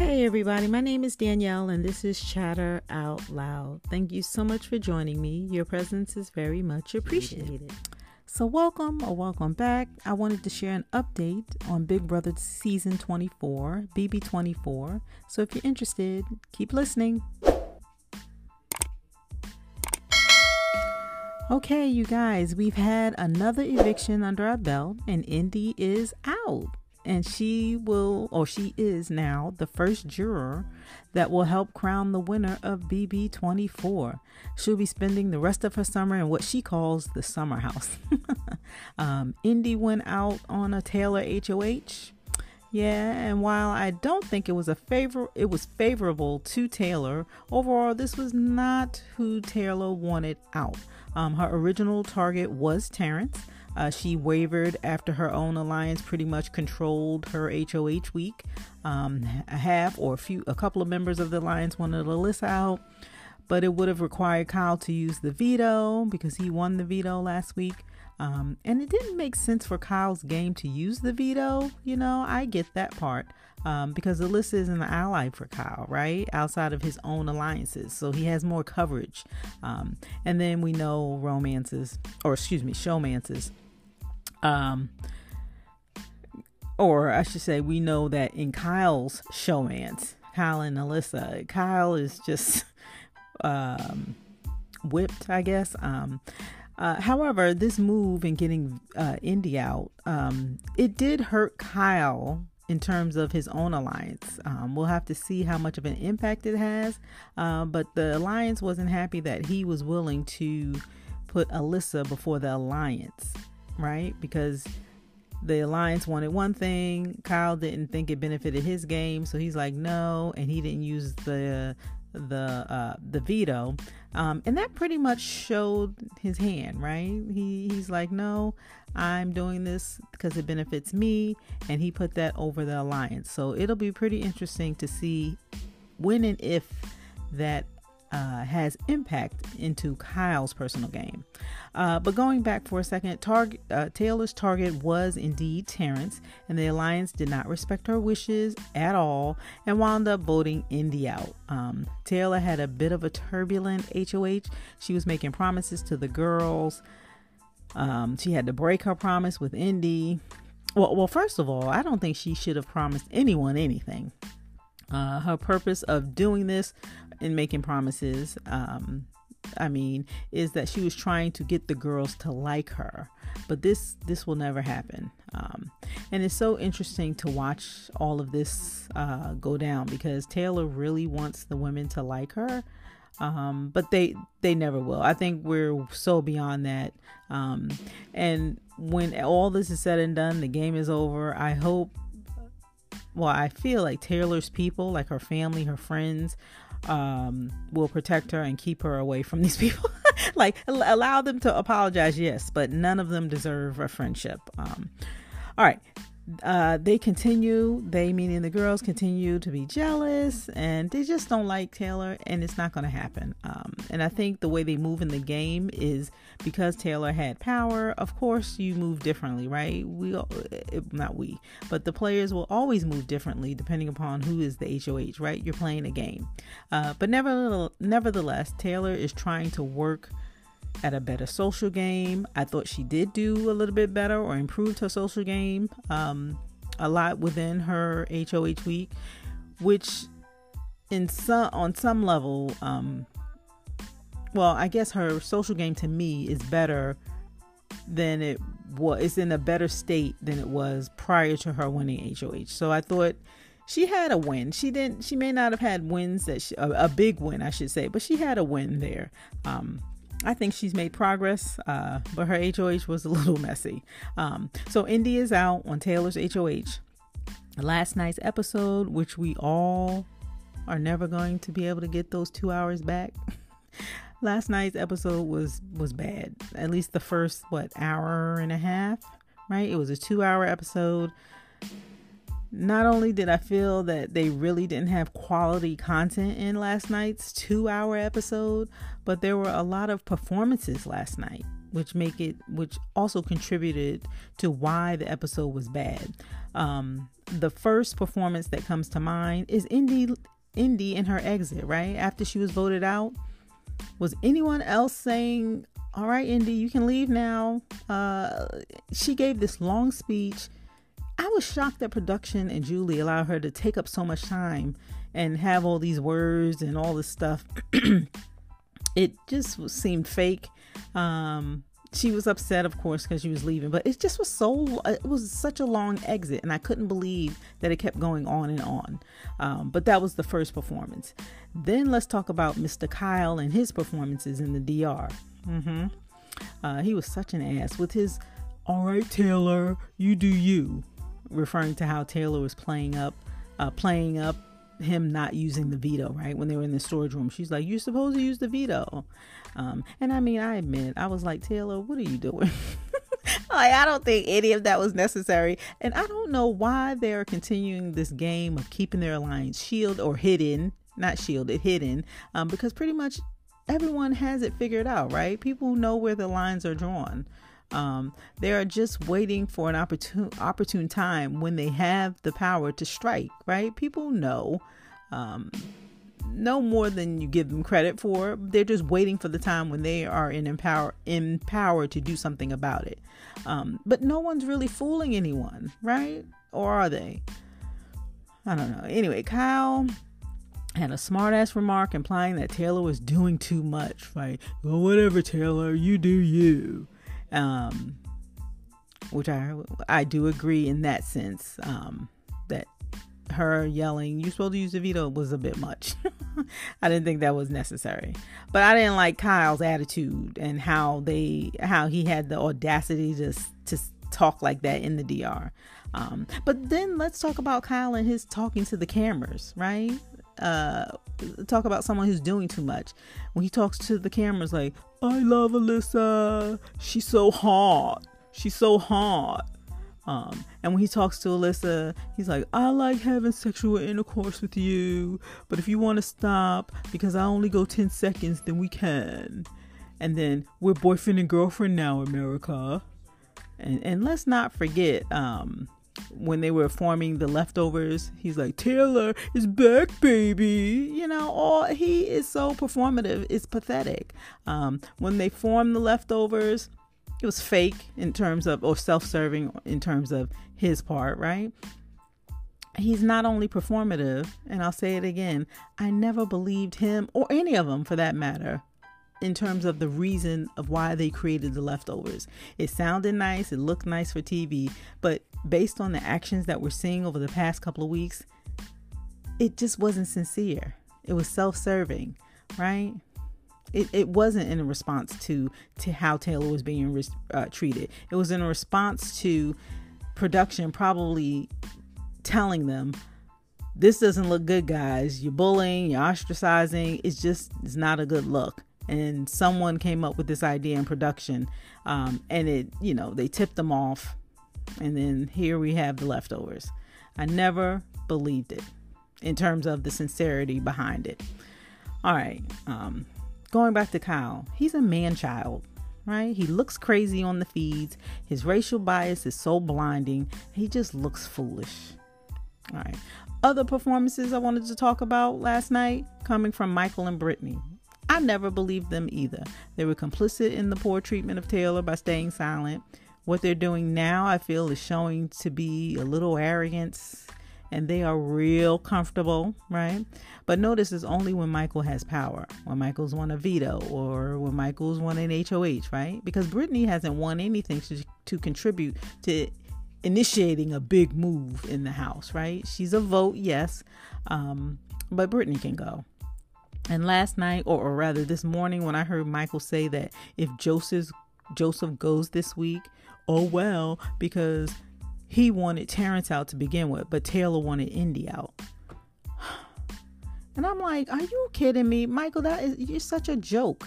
Hey, everybody, my name is Danielle, and this is Chatter Out Loud. Thank you so much for joining me. Your presence is very much appreciated. So, welcome or welcome back. I wanted to share an update on Big Brother Season 24, BB24. So, if you're interested, keep listening. Okay, you guys, we've had another eviction under our belt, and Indy is out and she will, or she is now, the first juror that will help crown the winner of BB24. She'll be spending the rest of her summer in what she calls the summer house. um, Indy went out on a Taylor HOH. Yeah, and while I don't think it was a favor, it was favorable to Taylor. Overall, this was not who Taylor wanted out. Um, her original target was Terrance. Uh, she wavered after her own alliance pretty much controlled her HOH week. Um, a half or a few, a couple of members of the alliance wanted Alyssa out, but it would have required Kyle to use the veto because he won the veto last week. Um, and it didn't make sense for Kyle's game to use the veto. You know, I get that part um, because Alyssa is an ally for Kyle, right? Outside of his own alliances. So he has more coverage. Um, and then we know romances, or excuse me, showmances um, or I should say, we know that in Kyle's showmance, Kyle and Alyssa, Kyle is just um, whipped, I guess. Uh, however, this move in getting uh, Indy out, um, it did hurt Kyle in terms of his own alliance. Um, we'll have to see how much of an impact it has. Uh, but the alliance wasn't happy that he was willing to put Alyssa before the alliance right? Because the alliance wanted one thing, Kyle didn't think it benefited his game, so he's like no, and he didn't use the the uh, the veto, um, and that pretty much showed his hand, right? He he's like no, I'm doing this because it benefits me, and he put that over the alliance. So it'll be pretty interesting to see when and if that uh, has impact into Kyle's personal game. Uh, but going back for a second, uh, Taylor's target was indeed Terrance, and the alliance did not respect her wishes at all and wound up voting Indy out. Um, Taylor had a bit of a turbulent HOH. She was making promises to the girls. Um, she had to break her promise with Indy. Well, well, first of all, I don't think she should have promised anyone anything. Uh, her purpose of doing this and making promises, um, I mean, is that she was trying to get the girls to like her. But this this will never happen. Um, and it's so interesting to watch all of this uh, go down because Taylor really wants the women to like her. Um, but they they never will. I think we're so beyond that. Um, and when all this is said and done, the game is over. I hope well, I feel like Taylor's people, like her family, her friends, um, will protect her and keep her away from these people. like, allow them to apologize, yes, but none of them deserve a friendship. Um, all right uh, they continue, they meaning the girls continue to be jealous and they just don't like Taylor and it's not going to happen. Um, and I think the way they move in the game is because Taylor had power, of course you move differently, right? We, eh, not we, but the players will always move differently depending upon who is the HOH, right? You're playing a game. Uh, but nevertheless, nevertheless, Taylor is trying to work at a better social game. I thought she did do a little bit better or improved her social game um, a lot within her HOH week, which in some on some level, um, well, I guess her social game to me is better than it was. It's in a better state than it was prior to her winning HOH. So I thought she had a win. She didn't. She may not have had wins that she, a, a, big win, I should say, but she had a win there. Um, I think she's made progress, uh, but her HOH was a little messy. Um, so Indy is out on Taylor's HOH. Last night's episode, which we all are never going to be able to get those two hours back. Last night's episode was was bad. At least the first what hour and a half, right? It was a two hour episode not only did I feel that they really didn't have quality content in last night's two hour episode, but there were a lot of performances last night. which make it which also contributed to why the episode was bad. Um, the first performance that comes to mind is Indy Indy in her exit, right? After she was voted out. Was anyone else saying, All right, Indy, you can leave now? Uh, she gave this long speech. I was shocked that production and Julie allowed her to take up so much time and have all these words and all this stuff. it just seemed fake. Um, she was upset, of course, because she was leaving, but it just was so, it was such a long exit, and I couldn't believe that it kept going on and on. Um, but that was the first performance. Then let's talk about Mr. Kyle and his performances in the DR. Mm-hmm. Uh, he was such an ass with his, all right, Taylor, you do you, referring to how Taylor was playing up, uh, playing up him not using the veto, right? When they were in the storage room, she's like, You're supposed to use the veto. Um, and I mean, I admit, I was like, Taylor, what are you doing? like, I don't think any of that was necessary. And I don't know why they're continuing this game of keeping their alliance shield or hidden, not shielded, hidden, um, because pretty much everyone has it figured out, right? People know where the lines are drawn. Um, they are just waiting for an opportune opportune time when they have the power to strike. Right? People know, um, no more than you give them credit for. They're just waiting for the time when they are in empower in power to do something about it. Um, but no one's really fooling anyone, right? Or are they? I don't know. Anyway, Kyle had a smartass remark implying that Taylor was doing too much. Right? Well, whatever, Taylor, you do you um, which I I do agree in that sense um, that her yelling "You're supposed to use the veto" was a bit much. I didn't think that was necessary, but I didn't like Kyle's attitude and how they how he had the audacity to to talk like that in the DR. Um, but then let's talk about Kyle and his talking to the cameras, right? Uh, talk about someone who's doing too much. When he talks to the cameras, like, I love Alyssa. She's so hot. She's so hot. Um, and when he talks to Alyssa, he's like, I like having sexual intercourse with you, but if you want to stop because I only go 10 seconds, then we can. And then we're boyfriend and girlfriend now, America. And, and let's not forget, um, when they were forming the leftovers, he's like, Taylor is back, baby. You know, all he is so performative. It's pathetic. Um, when they formed the leftovers, it was fake in terms of, or self serving in terms of his part, right? He's not only performative, and I'll say it again, I never believed him, or any of them for that matter, in terms of the reason of why they created the leftovers. It sounded nice, it looked nice for TV, but based on the actions that we're seeing over the past couple of weeks, it just wasn't sincere. It was self-serving, right? It, it wasn't in response to to how Taylor was being re- uh, treated. It was in response to production probably telling them this doesn't look good guys you're bullying you're ostracizing it's just it's not a good look and someone came up with this idea in production um, and it you know they tipped them off and then here we have the leftovers. I never believed it in terms of the sincerity behind it. All right um, going back to kyle he's a man child right? He looks crazy on the feeds. His racial bias is so blinding. He just looks foolish. All right. Other performances i wanted to talk about last night coming from michael and brittany I never believed them either. They were complicit in the poor treatment of Taylor by staying silent. What they're doing now, I feel, is showing to be a little arrogance and they are real comfortable, right? But notice it's only when Michael has power, when Michael's won a veto, or when Michael's won an HOH, right? Because Brittany hasn't won anything to, to contribute to initiating a big move in the house, right? She's a vote, yes, um, but Brittany can go. And last night, or, or rather this morning, when I heard Michael say that if Joseph Joseph goes this week, oh well, because he wanted Terrance out to begin with, but Taylor wanted Indy out. And I'm like, are you kidding me, Michael? That is you're such a joke.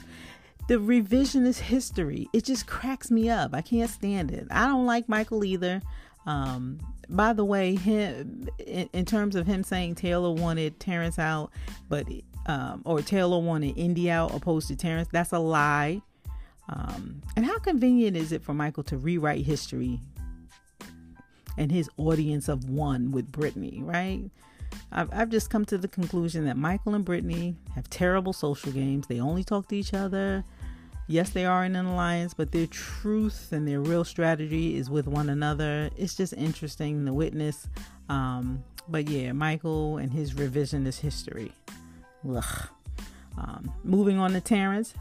The revisionist history, it just cracks me up. I can't stand it. I don't like Michael either. Um, by the way, him in, in, terms of him saying Taylor wanted Terrance out, but um, or Taylor wanted Indy out opposed to Terrance. That's a lie. Um, and how convenient is it for Michael to rewrite history and his audience of one with Brittany, right? I've, I've just come to the conclusion that Michael and Brittany have terrible social games. They only talk to each other. Yes, they are in an alliance, but their truth and their real strategy is with one another. It's just interesting to witness. Um, but yeah, Michael and his revisionist history. Ugh. Um, moving on to Terrance,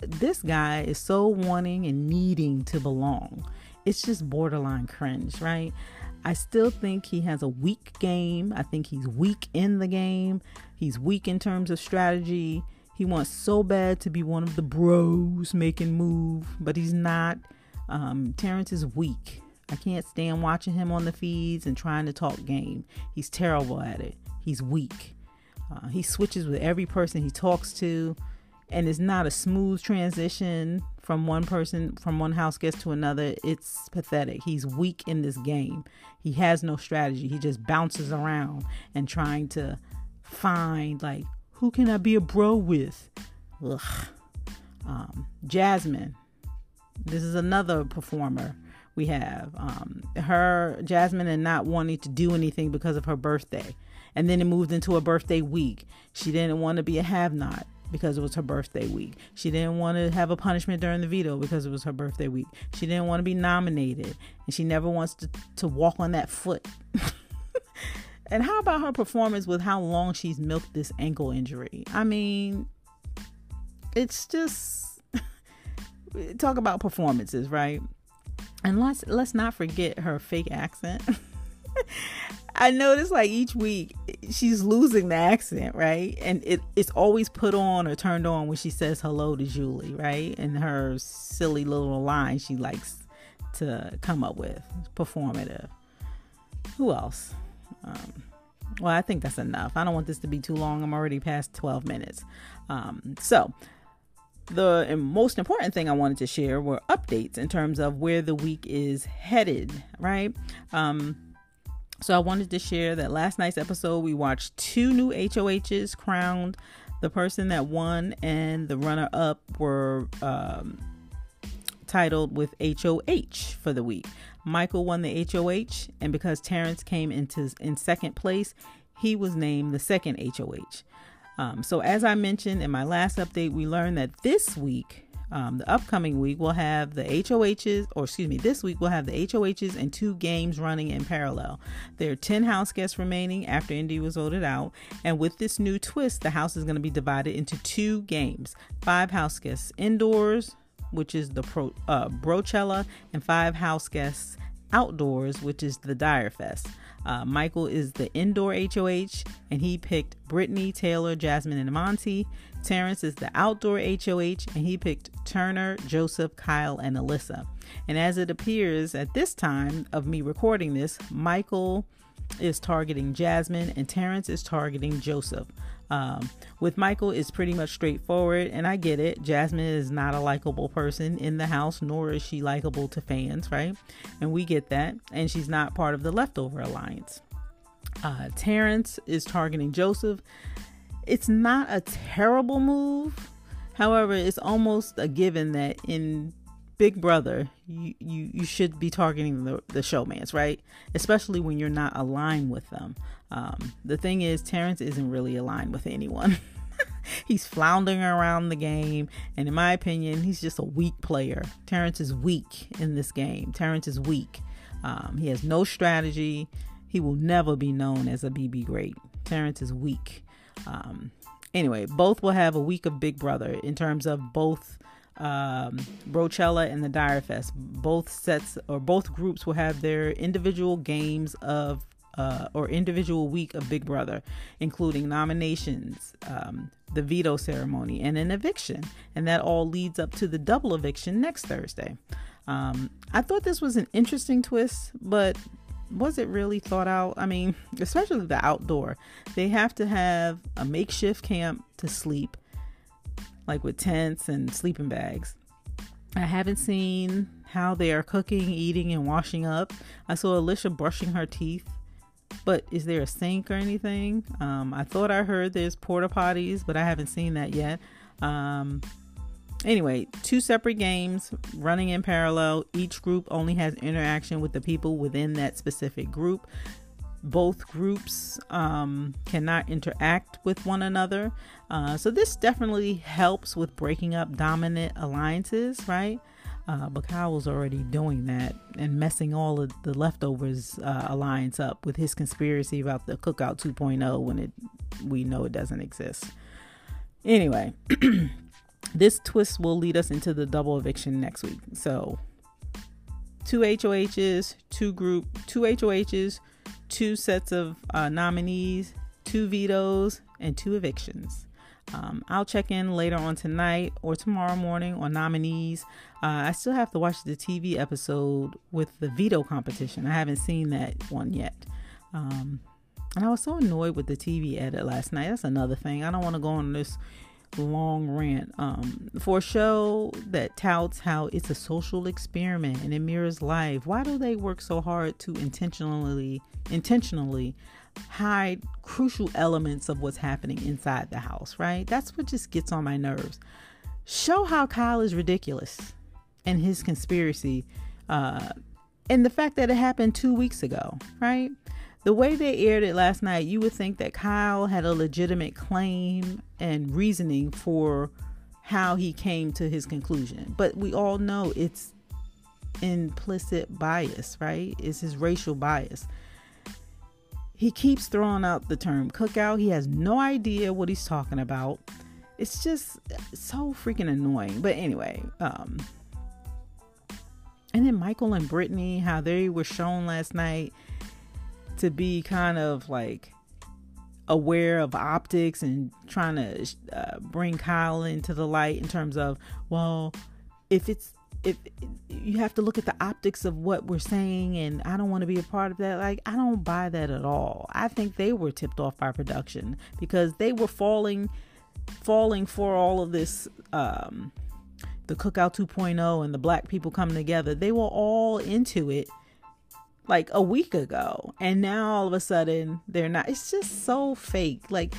this guy is so wanting and needing to belong. It's just borderline cringe, right? I still think he has a weak game. I think he's weak in the game. He's weak in terms of strategy. He wants so bad to be one of the bros making move, but he's not. Um, Terrance is weak. I can't stand watching him on the feeds and trying to talk game. He's terrible at it. He's weak. Uh, he switches with every person he talks to, and it's not a smooth transition from one person, from one house guest to another. It's pathetic. He's weak in this game. He has no strategy. He just bounces around and trying to find, like, who can I be a bro with? Ugh. Um, Jasmine. This is another performer we have. Um, her, Jasmine, and not wanting to do anything because of her birthday. And then it moved into a birthday week. She didn't want to be a have not because it was her birthday week. She didn't want to have a punishment during the veto because it was her birthday week. She didn't want to be nominated. And she never wants to, to walk on that foot. and how about her performance with how long she's milked this ankle injury? I mean, it's just talk about performances, right? And let's let's not forget her fake accent. I notice like each week she's losing the accent, right? And it, it's always put on or turned on when she says hello to Julie, right? And her silly little line she likes to come up with, performative. Who else? Um, well, I think that's enough. I don't want this to be too long. I'm already past 12 minutes. Um, so, the most important thing I wanted to share were updates in terms of where the week is headed, right? Um, so I wanted to share that last night's episode, we watched two new HOHs crowned. The person that won and the runner up were um, titled with HOH for the week. Michael won the HOH, and because Terrance came into in second place, he was named the second HOH. Um, so, as I mentioned in my last update, we learned that this week um, the upcoming week we'll have the HOHs, or excuse me, this week we'll have the HOHs and two games running in parallel. There are 10 house guests remaining after Indy was voted out, and with this new twist, the house is going to be divided into two games five house guests indoors, which is the Pro, uh, Brochella, and five house guests outdoors, which is the Dyre Fest. Uh, Michael is the indoor HOH, and he picked Brittany, Taylor, Jasmine, and Monte. Terrance is the outdoor HOH, and he picked Turner, Joseph, Kyle, and Alyssa. And as it appears at this time of me recording this, Michael is targeting Jasmine, and Terrance is targeting Joseph. Um, with Michael, it's pretty much straightforward, and I get it. Jasmine is not a likable person in the house, nor is she likable to fans, right? And we get that. And she's not part of the leftover alliance. Uh, Terrance is targeting Joseph. It's not a terrible move. However, it's almost a given that in Big Brother, you, you, you should be targeting the, the showmans, right? Especially when you're not aligned with them. Um, the thing is, Terrance isn't really aligned with anyone. he's floundering around the game, and in my opinion, he's just a weak player. Terrance is weak in this game. Terrance is weak. Um, he has no strategy. He will never be known as a BB great. Terrance is weak. Um, anyway, both will have a week of Big Brother in terms of both um, Brochella and the Dyre Fest. Both sets or both groups will have their individual games of uh, or individual week of Big Brother, including nominations, um, the veto ceremony, and an eviction. And that all leads up to the double eviction next Thursday. Um, I thought this was an interesting twist, but was it really thought out? I mean, especially the outdoor. They have to have a makeshift camp to sleep like with tents and sleeping bags. I haven't seen how they are cooking, eating, and washing up. I saw Alyssa brushing her teeth, but is there a sink or anything? Um, I thought I heard there's porta potties, but I haven't seen that yet. Um, anyway, two separate games running in parallel. Each group only has interaction with the people within that specific group. Both groups um, cannot interact with one another. Uh, so, this definitely helps with breaking up dominant alliances, right? Uh, but Kyle was already doing that and messing all of the leftovers uh, alliance up with his conspiracy about the Cookout 2.0 when it we know it doesn't exist. Anyway, this twist will lead us into the double eviction next week. So, two HOHs, two group, two HOHs, two sets of uh, nominees, two vetoes, and two evictions. Um, I'll check in later on tonight or tomorrow morning on nominees. Uh, I still have to watch the TV episode with the veto competition. I haven't seen that one yet. Um, and I was so annoyed with the TV edit last night. That's another thing. I don't want to go on this long rant. Um, for a show that touts how it's a social experiment and it mirrors life, why do they work so hard to intentionally intentionally hide crucial elements of what's happening inside the house, right? That's what just gets on my nerves. Show how Kyle is ridiculous and his conspiracy, uh, and the fact that it happened two weeks ago, right? The way they aired it last night, you would think that Kyle had a legitimate claim and reasoning for how he came to his conclusion. But we all know it's implicit bias, right? It's his racial bias he keeps throwing out the term cookout. He has no idea what he's talking about. It's just so freaking annoying. But anyway, um, and then Michael and Brittany, how they were shown last night to be kind of like aware of optics and trying to uh, bring Kyle into the light in terms of, well, if it's if you have to look at the optics of what we're saying and I don't want to be a part of that like I don't buy that at all. I think they were tipped off by production because they were falling falling for all of this um the cookout 2.0 and the black people coming together. They were all into it like a week ago and now all of a sudden they're not. It's just so fake. Like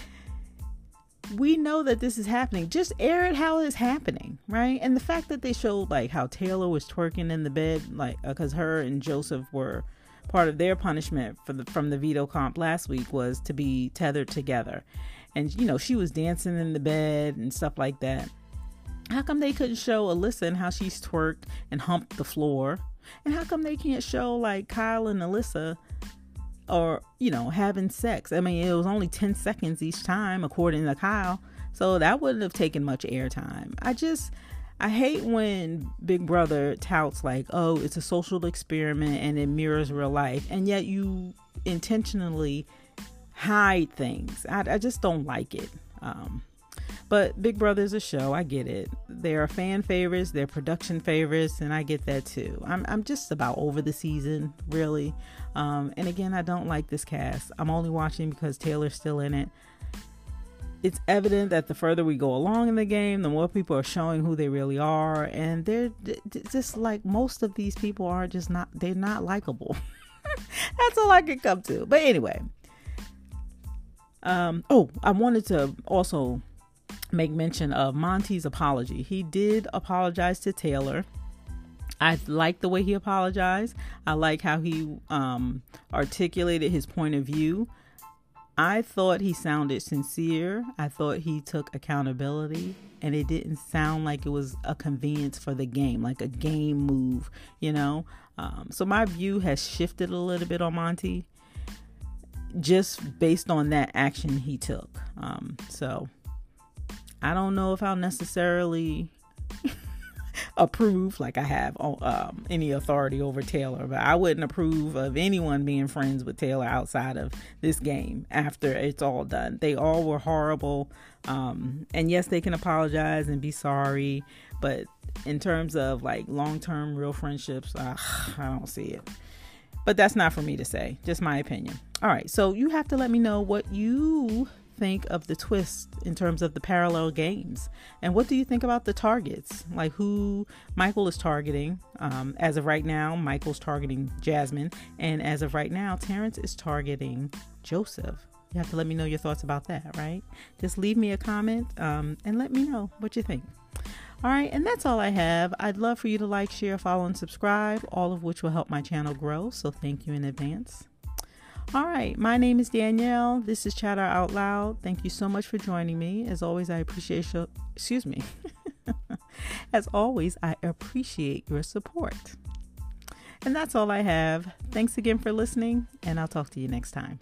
we know that this is happening. Just air it how it's happening, right? And the fact that they showed like how Taylor was twerking in the bed, like because uh, her and Joseph were part of their punishment for the from the veto comp last week was to be tethered together, and you know she was dancing in the bed and stuff like that. How come they couldn't show Alyssa and how she's twerked and humped the floor? And how come they can't show like Kyle and Alyssa or you know having sex? I mean it was only 10 seconds each time according to kyle. So that wouldn't have taken much airtime. I just i hate when big brother touts like oh it's a social experiment and it mirrors real life and yet you intentionally hide things. I, I just don't like it. Um, but Big Brother is a show. I get it. There are fan favorites, there are production favorites, and I get that too. I'm, I'm just about over the season, really. Um, and again, I don't like this cast. I'm only watching because Taylor's still in it. It's evident that the further we go along in the game, the more people are showing who they really are, and they're just like most of these people are just not. They're not likable. That's all I can come to. But anyway, um, oh, I wanted to also make mention of Monte's apology. He did apologize to Taylor I like the way he apologized. I like how he um, articulated his point of view. I thought he sounded sincere. I thought he took accountability, and it didn't sound like it was a convenience for the game, like a game move, you know. Um, so my view has shifted a little bit on Monty just based on that action he took. Um, so I don't know if I'll necessarily approve like I have um, any authority over Taylor, but I wouldn't approve of anyone being friends with Taylor outside of this game after it's all done. They all were horrible. Um, and yes, they can apologize and be sorry, but in terms of like long term real friendships, uh, I don't see it. But that's not for me to say, just my opinion. All right, so you have to let me know what you think of the twist in terms of the parallel games? And what do you think about the targets? Like who Michael is targeting? Um, as of right now, Michael's targeting Jasmine. And as of right now, Terrance is targeting Joseph. You have to let me know your thoughts about that, right? Just leave me a comment um, and let me know what you think. All right, and that's all I have. I'd love for you to like, share, follow, and subscribe, all of which will help my channel grow. So thank you in advance. All right, my name is Danielle. This is Chatter Out Loud. Thank you so much for joining me. As always, I appreciate your, excuse me. As always, I appreciate your support. And that's all I have. Thanks again for listening, and I'll talk to you next time.